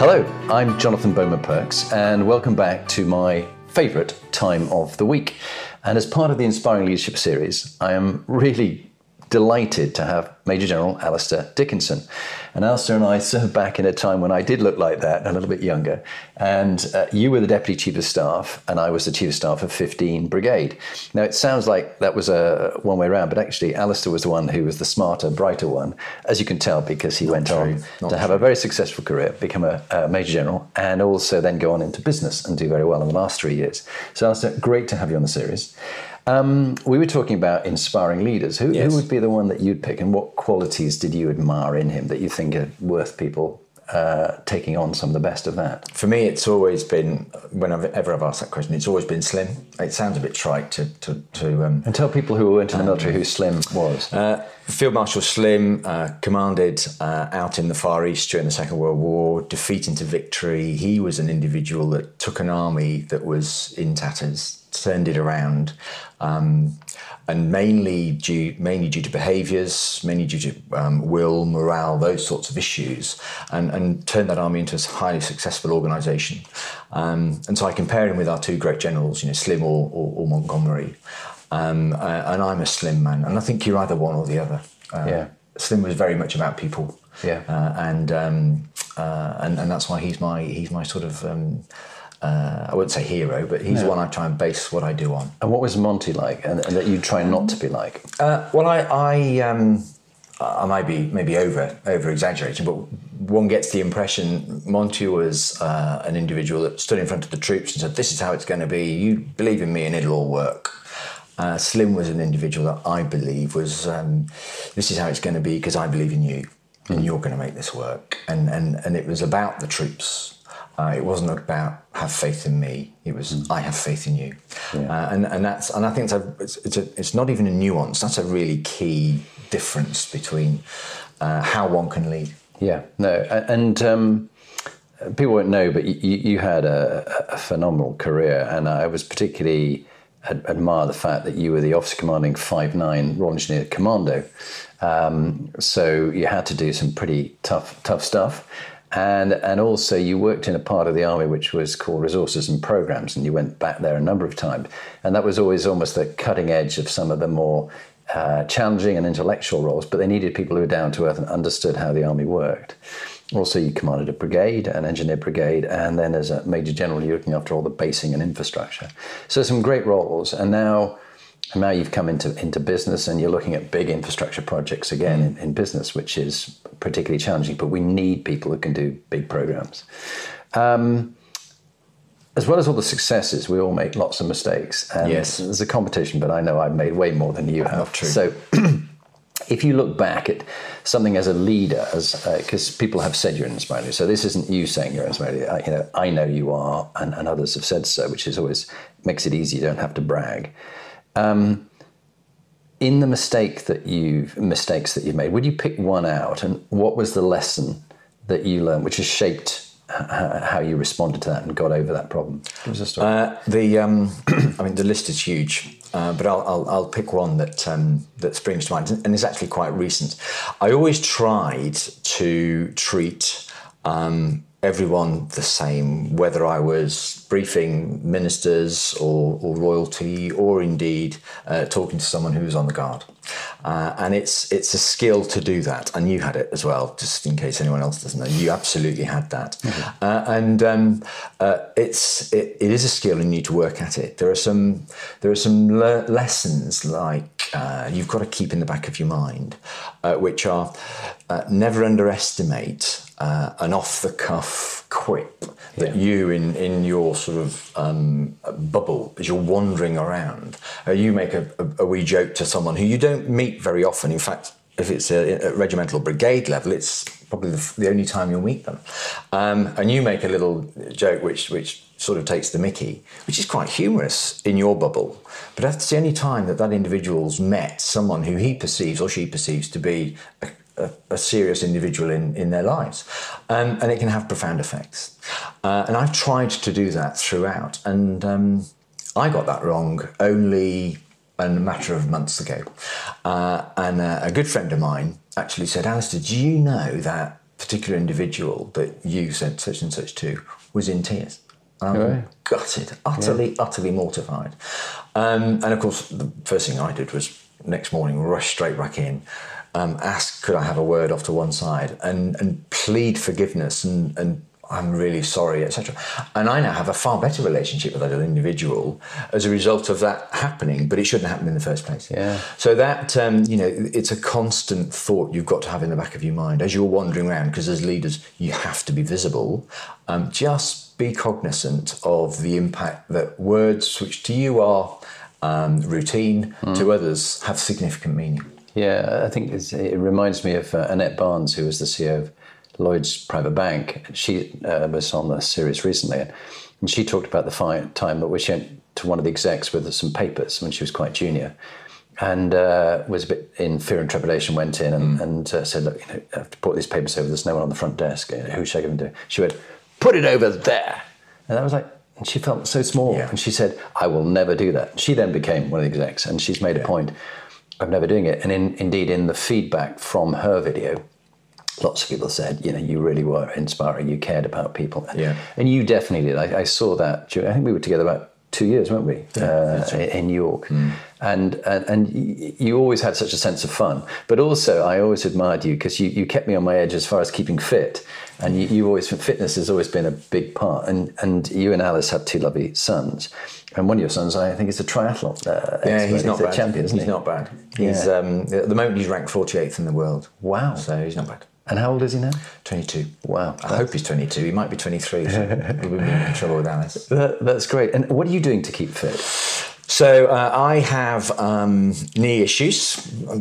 Hello, I'm Jonathan Bowman Perks, and welcome back to my favourite time of the week. And as part of the Inspiring Leadership series, I am really delighted to have Major General Alistair Dickinson. And Alistair and I served back in a time when I did look like that, a little bit younger. And uh, you were the Deputy Chief of Staff, and I was the Chief of Staff of 15 Brigade. Now, it sounds like that was a one way around, but actually, Alistair was the one who was the smarter, brighter one, as you can tell, because he Not went true. on Not to true. have a very successful career, become a, a, Major General, and also then go on into business and do very well in the last three years. So, Alistair, great to have you on the series. Um, we were talking about inspiring leaders. Who, yes. who, would be the one that you'd pick, and what qualities did you admire in him that you think are worth people uh, taking on some of the best of that? For me, it's always been, whenever I've asked that question, it's always been Slim. It sounds a bit trite to. to, to um, and tell people who went in the military who Slim was. Uh, Field Marshal Slim uh, commanded uh, out in the Far East during the Second World War, defeat into victory. He was an individual that took an army that was in tatters, turned it around, um, and mainly due mainly due to behaviours, mainly due to um, will, morale, those sorts of issues, and, and turned that army into a highly successful organisation. Um, and so I compare him with our two great generals, you know, Slim or, or, or Montgomery, um, uh, and I'm a Slim man, and I think you're either one or the other. Uh, yeah. Slim was very much about people. Yeah. Uh, and, um, uh, and and that's why he's my he's my sort of um, uh, I wouldn't say hero, but he's no. one I try and base what I do on. And what was Monty like, and, and that you try not to be like? Uh, well, I, I, um, I might be maybe over over exaggerating, but one gets the impression Monty was uh, an individual that stood in front of the troops and said, "This is how it's going to be. You believe in me, and it'll all work." Uh, Slim was an individual that I believe was, um, "This is how it's going to be because I believe in you, and hmm. you're going to make this work." And and and it was about the troops uh, it wasn't about have faith in me. It was mm. I have faith in you, yeah. uh, and and that's and I think it's, a, it's, it's, a, it's, not even a nuance. That's a really key difference between uh, how one can lead. Yeah, no, and um, people won't know, but you, you had a, a, phenomenal career, and I was particularly ad- admire the fact that you were the officer commanding five nine Royal Engineer Commando. Um, so you had to do some pretty tough tough stuff and and also you worked in a part of the army which was called resources and programs and you went back there a number of times. And that was always almost the cutting edge of some of the more uh, challenging and intellectual roles but they needed people who were down to earth and understood how the army worked. Also you commanded a brigade an engineer brigade and then as a major general you're looking after all the basing and infrastructure. So some great roles. And now and now you've come into, into business and you're looking at big infrastructure projects again in, in business, which is particularly challenging, but we need people who can do big programs. Um, as well as all the successes, we all make lots of mistakes. And yes. There's a competition, but I know I've made way more than you have. True. So if you look back at something as a leader, as because uh, people have said you're an inspiring so this isn't you saying you're an inspiring. I, you know, I know you are, and, and others have said so, which is always makes it easy. You don't have to brag. Um, in the mistake that you've mistakes that you've made, would you pick one out, and what was the lesson that you learned, which has shaped how you responded to that and got over that problem? Uh, the um, I mean, the list is huge, uh, but I'll, I'll, I'll, pick one that um, that springs to mind, and it's actually quite recent. I always tried to treat. Um, everyone the same, whether I was briefing ministers or, or royalty, or indeed uh, talking to someone who's on the guard. Uh, and it's it's a skill to do that, and you had it as well. Just in case anyone else doesn't know, you absolutely had that, mm-hmm. uh, and um, uh, it's it, it is a skill, and you need to work at it. There are some there are some le- lessons like uh, you've got to keep in the back of your mind, uh, which are never underestimate uh, an off the cuff quip that yeah. you, in, in your sort of um, bubble, as you're wandering around, uh, you make a, a, a, wee joke to someone who you don't meet very often. In fact, if it's a, at regimental brigade level, it's probably the, the only time you'll meet them. Um, and you make a little joke which which sort of takes the mickey, which is quite humorous in your bubble. But that's the only time that that individual's met someone who he perceives or she perceives to be a, a, a serious individual in, in their lives. Um, and it can have profound effects. Uh, and I've tried to do that throughout. And um, I got that wrong only a matter of months ago. Uh, and uh, a good friend of mine actually said, Alistair, do you know that particular individual that you said such and such to was in tears? I'm gutted, utterly, yeah. utterly mortified. Um, and of course, the first thing I did was next morning rush straight back in, um, ask could I have a word off to one side, and and plead forgiveness and and I'm really sorry, etc. And I now have a far better relationship with that individual as a result of that happening, but it shouldn't happen in the first place. Yeah. So that um, you know, it's a constant thought you've got to have in the back of your mind as you're wandering around, because as leaders, you have to be visible. Um, just be cognizant of the impact that words, which to you are um, routine, mm. to others have significant meaning. Yeah, I think it reminds me of uh, Annette Barnes, who was the CEO of Lloyd's Private Bank. She uh, was on the series recently, and she talked about the time at which she went to one of the execs with some papers when she was quite junior, and uh, was a bit in fear and trepidation. Went in and, mm. and uh, said, "Look, you know, I have to put these papers over. There's no one on the front desk. Who should I give them to?" She went, "Put it over there," and I was like. And she felt so small, yeah. and she said, "I will never do that." She then became one of the execs, and she's made yeah. a point of never doing it. And in, indeed, in the feedback from her video, lots of people said, you know, you really were inspiring. You cared about people. Yeah. And you definitely did. I, I saw that. I think we were together about two years, weren't we? Yeah, uh, right. In New York. Mm. And, and, and you always had such a sense of fun. But also, I always admired you because you, you kept me on my edge as far as keeping fit. And you, you always, fitness has always been a big part. And, and you and Alice have two lovely sons. And one of your sons, I think, is a triathlon. Uh, yeah, he's not he's bad. champion, isn't he's he? not bad. He's yeah. um, at the moment he's ranked 48th in the world. Wow! So he's not bad. And how old is he now? 22. Wow. I hope he's 22. He might be 23. So we'll be in trouble with Alice. That, that's great. And what are you doing to keep fit? So uh, I have um, knee issues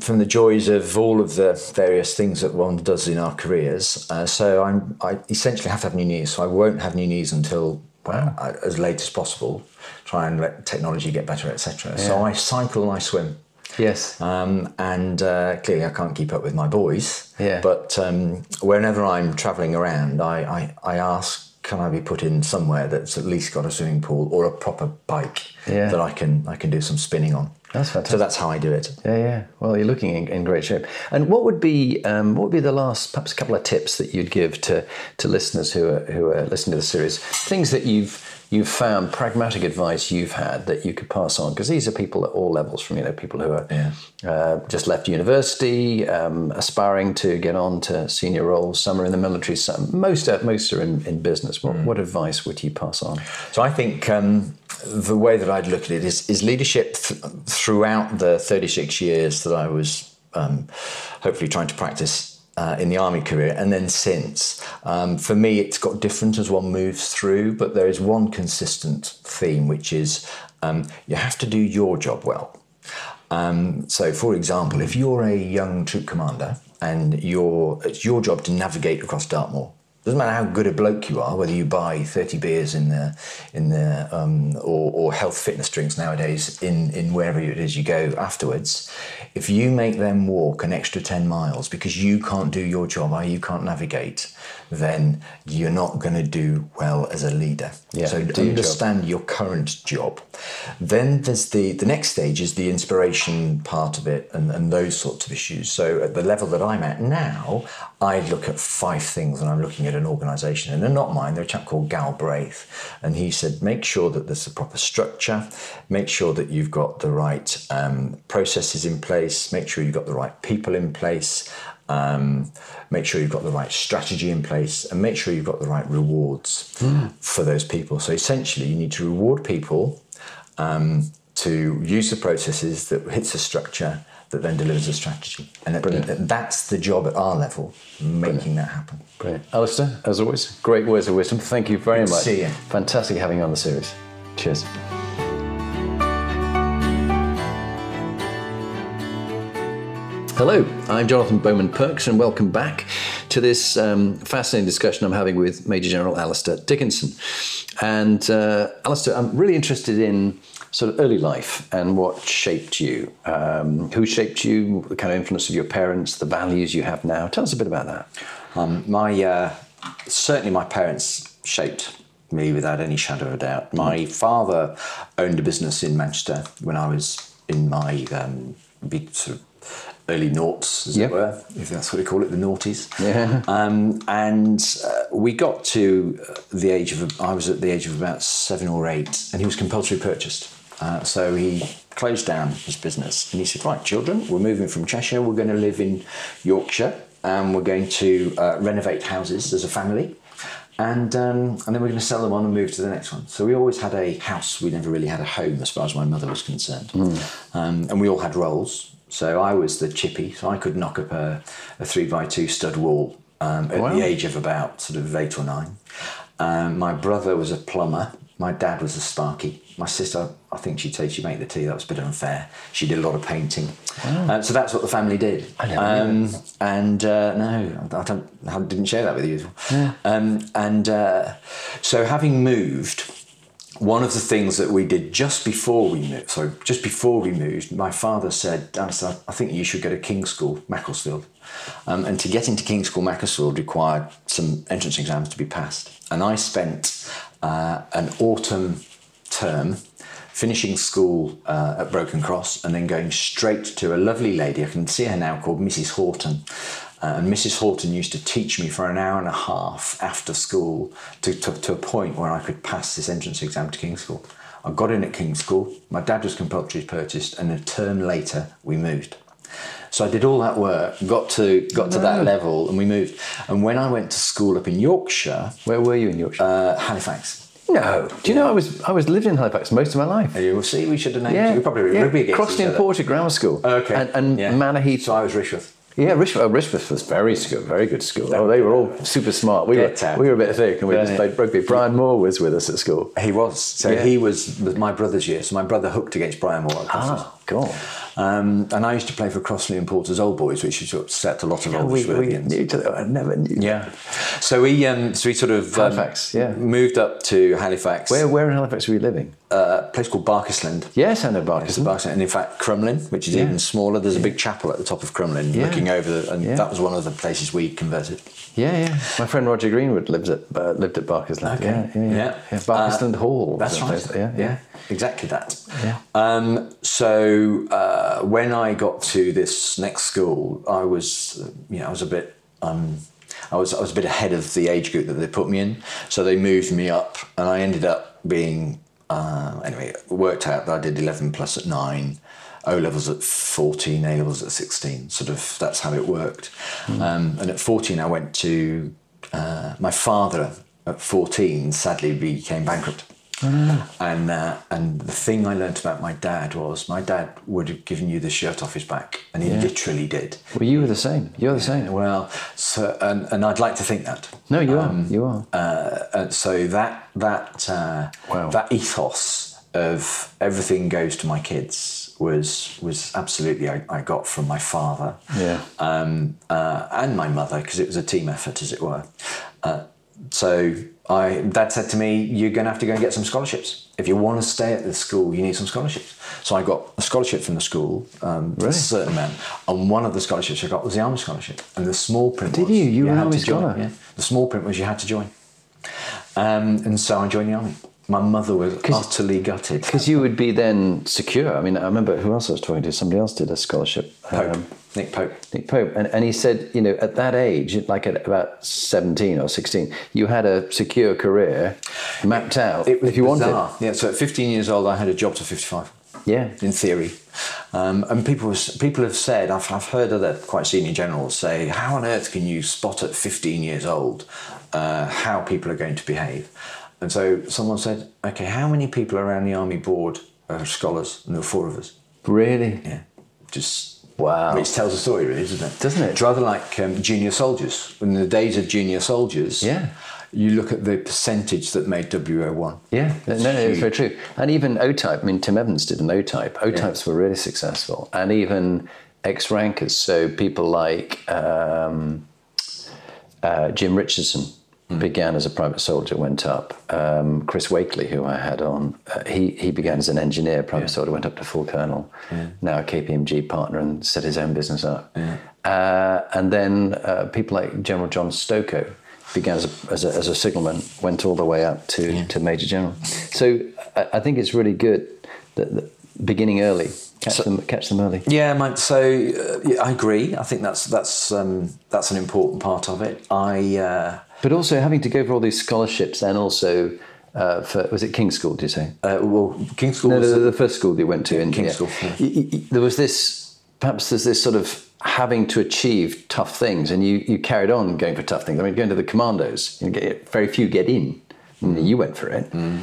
from the joys of all of the various things that one does in our careers. Uh, so I'm, I essentially have to have new knees. So I won't have new knees until wow. uh, as late as possible. Try and let technology get better, etc. Yeah. So I cycle and I swim. Yes. Um, and uh, clearly, I can't keep up with my boys. Yeah. But um, whenever I'm travelling around, I, I, I, ask, can I be put in somewhere that's at least got a swimming pool or a proper bike yeah. that I can I can do some spinning on. That's fantastic. So that's how I do it. Yeah, yeah. Well, you're looking in, in great shape. And what would be um, what would be the last, perhaps a couple of tips that you'd give to to listeners who are who are listening to the series? Things that you've you've found pragmatic advice you've had that you could pass on because these are people at all levels from you know people who are yeah. uh, just left university um, aspiring to get on to senior roles some are in the military some most are, most are in, in business what, mm. what advice would you pass on so I think um, the way that I'd look at it is, is leadership th- throughout the 36 years that I was um, hopefully trying to practice uh, in the army career and then since. Um, for me, it's got different as one moves through, but there is one consistent theme, which is um, you have to do your job well. Um, so, for example, if you're a young troop commander and your it's your job to navigate across Dartmoor, doesn't matter how good a bloke you are, whether you buy thirty beers in the in the um, or, or, health fitness drinks nowadays in in wherever it is you go afterwards. If you make them walk an extra ten miles because you can't do your job or you can't navigate, then you're not going to do well as a leader. Yeah, so understand your, your, current job. Then there's the the next stage is the inspiration part of it and, and those sorts of issues. So at the level that I'm at now, I look at five things and I'm looking at an organisation, and they're not mine. They're a chap called Galbraith, and he said, make sure that there's a proper structure, make sure that you've got the right um, processes in place, make sure you've got the right people in place, um, make sure you've got the right strategy in place, and make sure you've got the right rewards mm. for those people. So essentially, you need to reward people um, to use the processes that hits the structure that then delivers a strategy. And Brilliant. that's the job at our level, making Brilliant. that happen. Brilliant. Alistair, as always, great words of wisdom. Thank you very Good much. See you. Fantastic having you on the series. Cheers. Hello, I'm Jonathan Bowman Perks, and welcome back to this um, fascinating discussion I'm having with Major General Alastair Dickinson. And uh, Alastair, I'm really interested in sort of early life and what shaped you. Um, who shaped you, the kind of influence of your parents, the values you have now. Tell us a bit about that. Um, my uh, certainly my parents shaped me without any shadow of a doubt. My father owned a business in Manchester when I was in my um, sort of early noughts, as Yep. it were, if that's what they call it, the noughties. Yeah. Um, and uh, we got to the age of, I was at the age of about seven or eight, and he was compulsory purchased. Uh, so he closed down his business and he said, Right, children, we're moving from Cheshire, we're going to live in Yorkshire, and we're going to uh, renovate houses as a family. And, um, and then we're going to sell them on and move to the next one. So we always had a house. We never really had a home as far as my mother was concerned. Um, and we all had roles. So I was the chippy, so I could knock up a, a three by two stud wall um, at Wow. the age of about sort of eight or nine. Um, my brother was a plumber. My dad was a sparky. My sister, I think she'd say she made the tea. That was a bit unfair. She did a lot of painting. Uh, so that's what the family did. I never um, and uh, no, I, don't, I didn't share that with you. Um, and uh, so having moved, one of the things that we did just before we moved, so just before we moved, my father said, Alistair, I think you should go to King's School, Macclesfield. Um, and to get into King's School, Macclesfield required some entrance exams to be passed. And I spent uh, an autumn term finishing school uh, at Broken Cross and then going straight to a lovely lady, I can see her now, called Mrs. Horton. Uh, and Mrs. Horton used to teach me for an hour and a half after school to, to, to a point where I could pass this entrance exam to King's School. I got in at King's School, my dad was compulsory purchased, and a term later we moved. So I did all that work, got to got to that level, and we moved. And when I went to school up in Yorkshire, Where were you in Yorkshire? uh, Halifax, no. Do you know I was I was living in Halifax most of my life. you will see we should have named Yeah, you probably yeah. rugby against Crossley each and other. Porter Grammar School. Okay. And, and Yeah. Manor Heath. So I was Rishworth. Yeah, Rishworth, oh, Rishworth was very good, very good school. Oh, they were all super smart. We were, out. we were a bit thick and we just played rugby. Brian Moore was with us at school. He was. So Yeah. he was my brother's year. So my brother hooked against Brian Moore. at Ah, God. Um, and I used to play for Crossley and Porter's Old Boys, which has upset a lot of old We, we knew other. I never knew. Yeah. So we um, so we sort of um, Halifax, yeah. moved up to Halifax. Where, where in Halifax were you living? Uh, a place called Barkisland. Yes, I know a Barkisland. And in fact, Crumlin, which is Yeah. even smaller, there's a big chapel at the top of Crumlin Yeah. looking over, the, and Yeah. that was one of the places we converted. Yeah, yeah. My friend Roger Greenwood lives at uh, lived at Barkisland. Okay. Yeah, yeah. Barkisland Uh, Hall. That's right. place. Yeah, yeah. exactly that. Yeah. Um, so uh, when I got to this next school, I was, uh, you know, I was a bit, um, I was, I was a bit ahead of the age group that they put me in. So they moved me up, and I ended up being, uh, anyway, it worked out that I did eleven plus at nine, O levels at 14, A levels at 16. Sort of that's how it worked. Um, and at 14, I went to uh, my father at 14 sadly became bankrupt. And uh, and the thing I learnt about my dad was my dad would have given you the shirt off his back, and he literally did. Well, you were the same. You're the same. Well, so and, and I'd like to think that. No, you are. You are. Uh, so that that uh, Wow. that ethos of everything goes to my kids was was absolutely I, I got from my father Yeah. um, uh, and my mother because it was a team effort as it were. Uh, so I dad said to me, "You're going to have to go and get some scholarships if you want to stay at the school. You need some scholarships." So I got a scholarship from the school, um, for a certain amount, and one of the scholarships I got was the army scholarship. And the small print Did was you? You were had to join. Yeah. The small print was you had to join, um, and so I joined the army. My mother was utterly gutted. Because you would be then secure. I mean, I remember who else I was talking to. Somebody else did a scholarship. Pope, um, Nick Pope. Nick Pope, and, and he said, you know, at that age, like at about 17 or 16, you had a secure career mapped out It was if you bizarre. wanted. Yeah, so at 15 years old, I had a job to 55. Yeah. in theory. Um, and people people have said, I've, I've heard other quite senior generals say, how on earth can you spot at 15 years old uh, how people are going to behave? And so someone said, okay, how many people around the army board are scholars? And there were four of us. Really? Yeah, just Wow. Which tells a story, really, doesn't it? Doesn't it? It's rather like um, junior soldiers. In the days of junior soldiers, Yeah. you look at the percentage that made WO1. Yeah, no, no, it's very true. And even O Type, I mean, Tim Evans did an O Type. O Types were really successful. And even ex-rankers. So people like um, uh, Jim Richardson began as a private soldier, went up. Um, Chris Wakely, who I had on, uh, he he began as an engineer, private soldier, went up to full colonel. Now a KPMG partner and set his own business up. Uh, and then uh, people like General John Stokoe began as a, as a, as a signalman, went all the way up to, to major general. So I, I think it's really good that, that beginning early, catch them catch them early. Yeah, my, so uh, yeah, I agree. I think that's that's um, that's an important part of it. I uh, But also having to go for all these scholarships and also uh, for, was it King's School, did you say? uh, well, King's School No, was the, the first school that you went to in King's yeah. School, yeah. There was this, perhaps there's this sort of having to achieve tough things, and you, you carried on going for tough things. I mean, going to the commandos, you get, very few get in. And You went for it. Mm.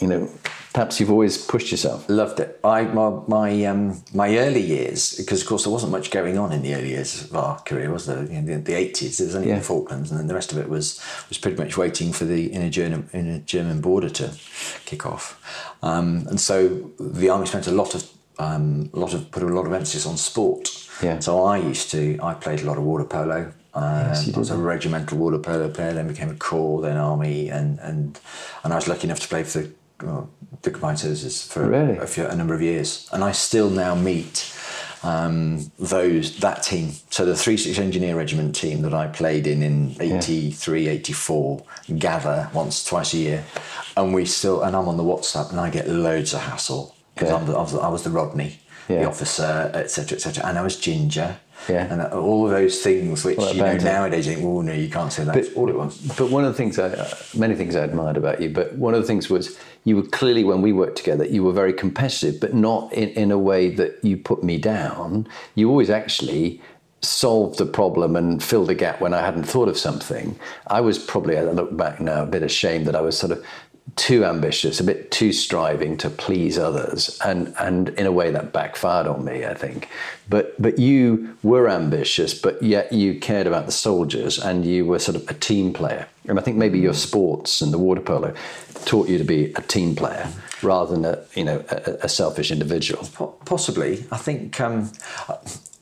You know, perhaps you've always pushed yourself. Loved it. I my my um, my early years because of course there wasn't much going on in the early years of our career, was there? In the, the 80s, there was only Yeah. the Falklands, and then the rest of it was was pretty much waiting for the inner German inner German border to kick off. Um, and so the army spent a lot of um, a lot of put a lot of emphasis on sport. Yeah. So I used to I played a lot of water polo. Uh, you I was a regimental water polo player, then became a corps, then army, and and and I was lucky enough to play for the combined services for Really? a, few, a number of years, and I still now meet um, those that team. So the three six engineer regiment team that I played in in 83, 84 gather once twice a year, and we still and I'm on the WhatsApp and I get loads of hassle because Yeah. I'm the, I was the- I was the Rodney, Yeah. the officer, etc. etc. And I was ginger. Yeah. And all of those things which Well, you know nowadays you think, oh no, you can't say that. But- all it was. But one of the things, I, uh, many things I admired about you, but one of the things was you were clearly, when we worked together, you were very competitive, but not in, in a way that you put me down. You always actually solved the problem and filled a gap when I hadn't thought of something. I was probably, I look back now, a bit ashamed that I was sort of too ambitious, a bit too striving to please others, and and in a way that backfired on me, I think. But but you were ambitious, but yet you cared about the soldiers, and you were sort of a team player. And I think maybe your sports and the water polo taught you to be a team player rather than a you know a, a selfish individual. Possibly. I think um,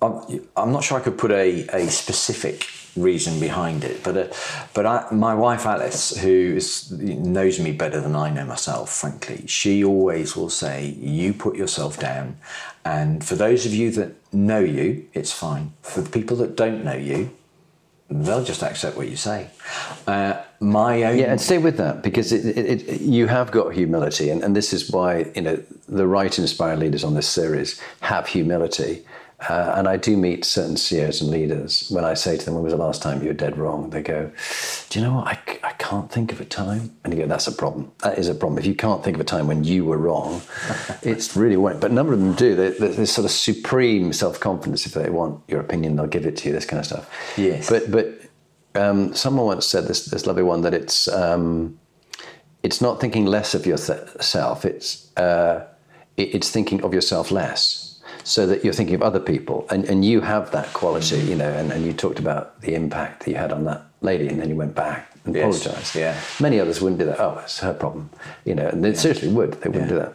I'm, not sure I could put a, a specific reason behind it, but uh, but I, my wife Alice, who is, knows me better than I know myself, frankly, she always will say, "You put yourself down," and for those of you that know you, it's fine. For the people that don't know you, they'll just accept what you say. Uh, my own Yeah, and stay with that because it, it, it, you have got humility, and, and this is why you know the right inspired leaders on this series have humility. Uh, and I do meet certain CEOs and leaders when I say to them, "When was the last time you were dead wrong?" They go, "Do you know what? I, I can't think of a time." And you go, "That's a problem. That is a problem. If you can't think of a time when you were wrong, it's really won't." But a number of them do. They, they, there's sort of supreme self confidence. If they want your opinion, they'll give it to you. This kind of stuff. Yes. But but um, someone once said this this lovely one that it's um, it's not thinking less of yourself. It's uh, it, it's thinking of yourself less, so that you're thinking of other people, and, and you have that quality, you know. And, and you talked about the impact that you had on that lady, and then you went back and Yes, apologised. yeah. Many others wouldn't do that. Oh, it's her problem, you know. And they seriously would. They wouldn't do that.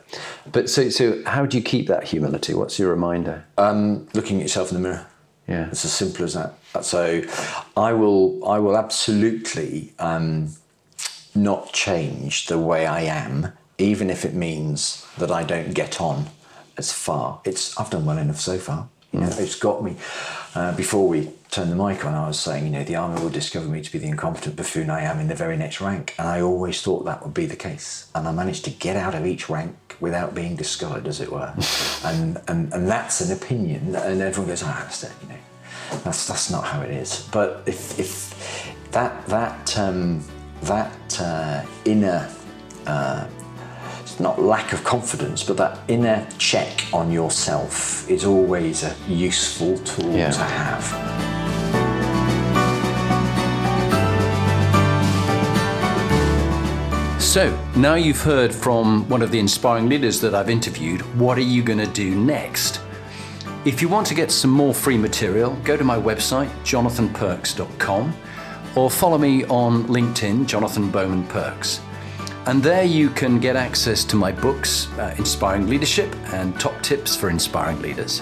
But so so, how do you keep that humility? What's your reminder? um, looking at yourself in the mirror. Yeah. It's as simple as that. So, I will, I will absolutely um, not change the way I am, even if it means that I don't get on as far. It's I've done well enough so far. You know, it's got me. Uh, before we turned the mic on, I was saying, you know, the army will discover me to be the incompetent buffoon I am in the very next rank, and I always thought that would be the case. And I managed to get out of each rank without being discovered, as it were. and, and and that's an opinion, and everyone goes, ah, that's it, you know. That's that's not how it is. But if if that that um, that uh, inner uh, it's not lack of confidence, but that inner check on yourself is always a useful tool Yeah. to have. So, now you've heard from one of the inspiring leaders that I've interviewed, what are you going to do next? If you want to get some more free material, go to my website, jonathanperks.com, or follow me on LinkedIn, Jonathan Bowman Perks. And there you can get access to my books, uh, Inspiring Leadership and Top Tips for Inspiring Leaders.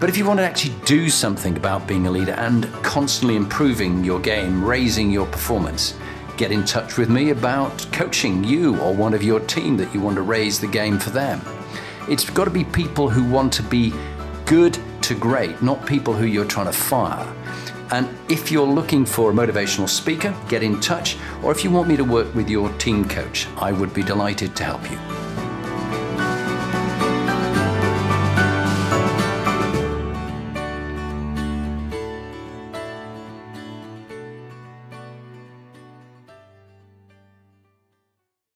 But if you want to actually do something about being a leader and constantly improving your game, raising your performance, get in touch with me about coaching you or one of your team that you want to raise the game for them. It's got to be people who want to be good to great, not people who you're trying to fire. And if you're looking for a motivational speaker, get in touch. Or if you want me to work with your team coach, I would be delighted to help you.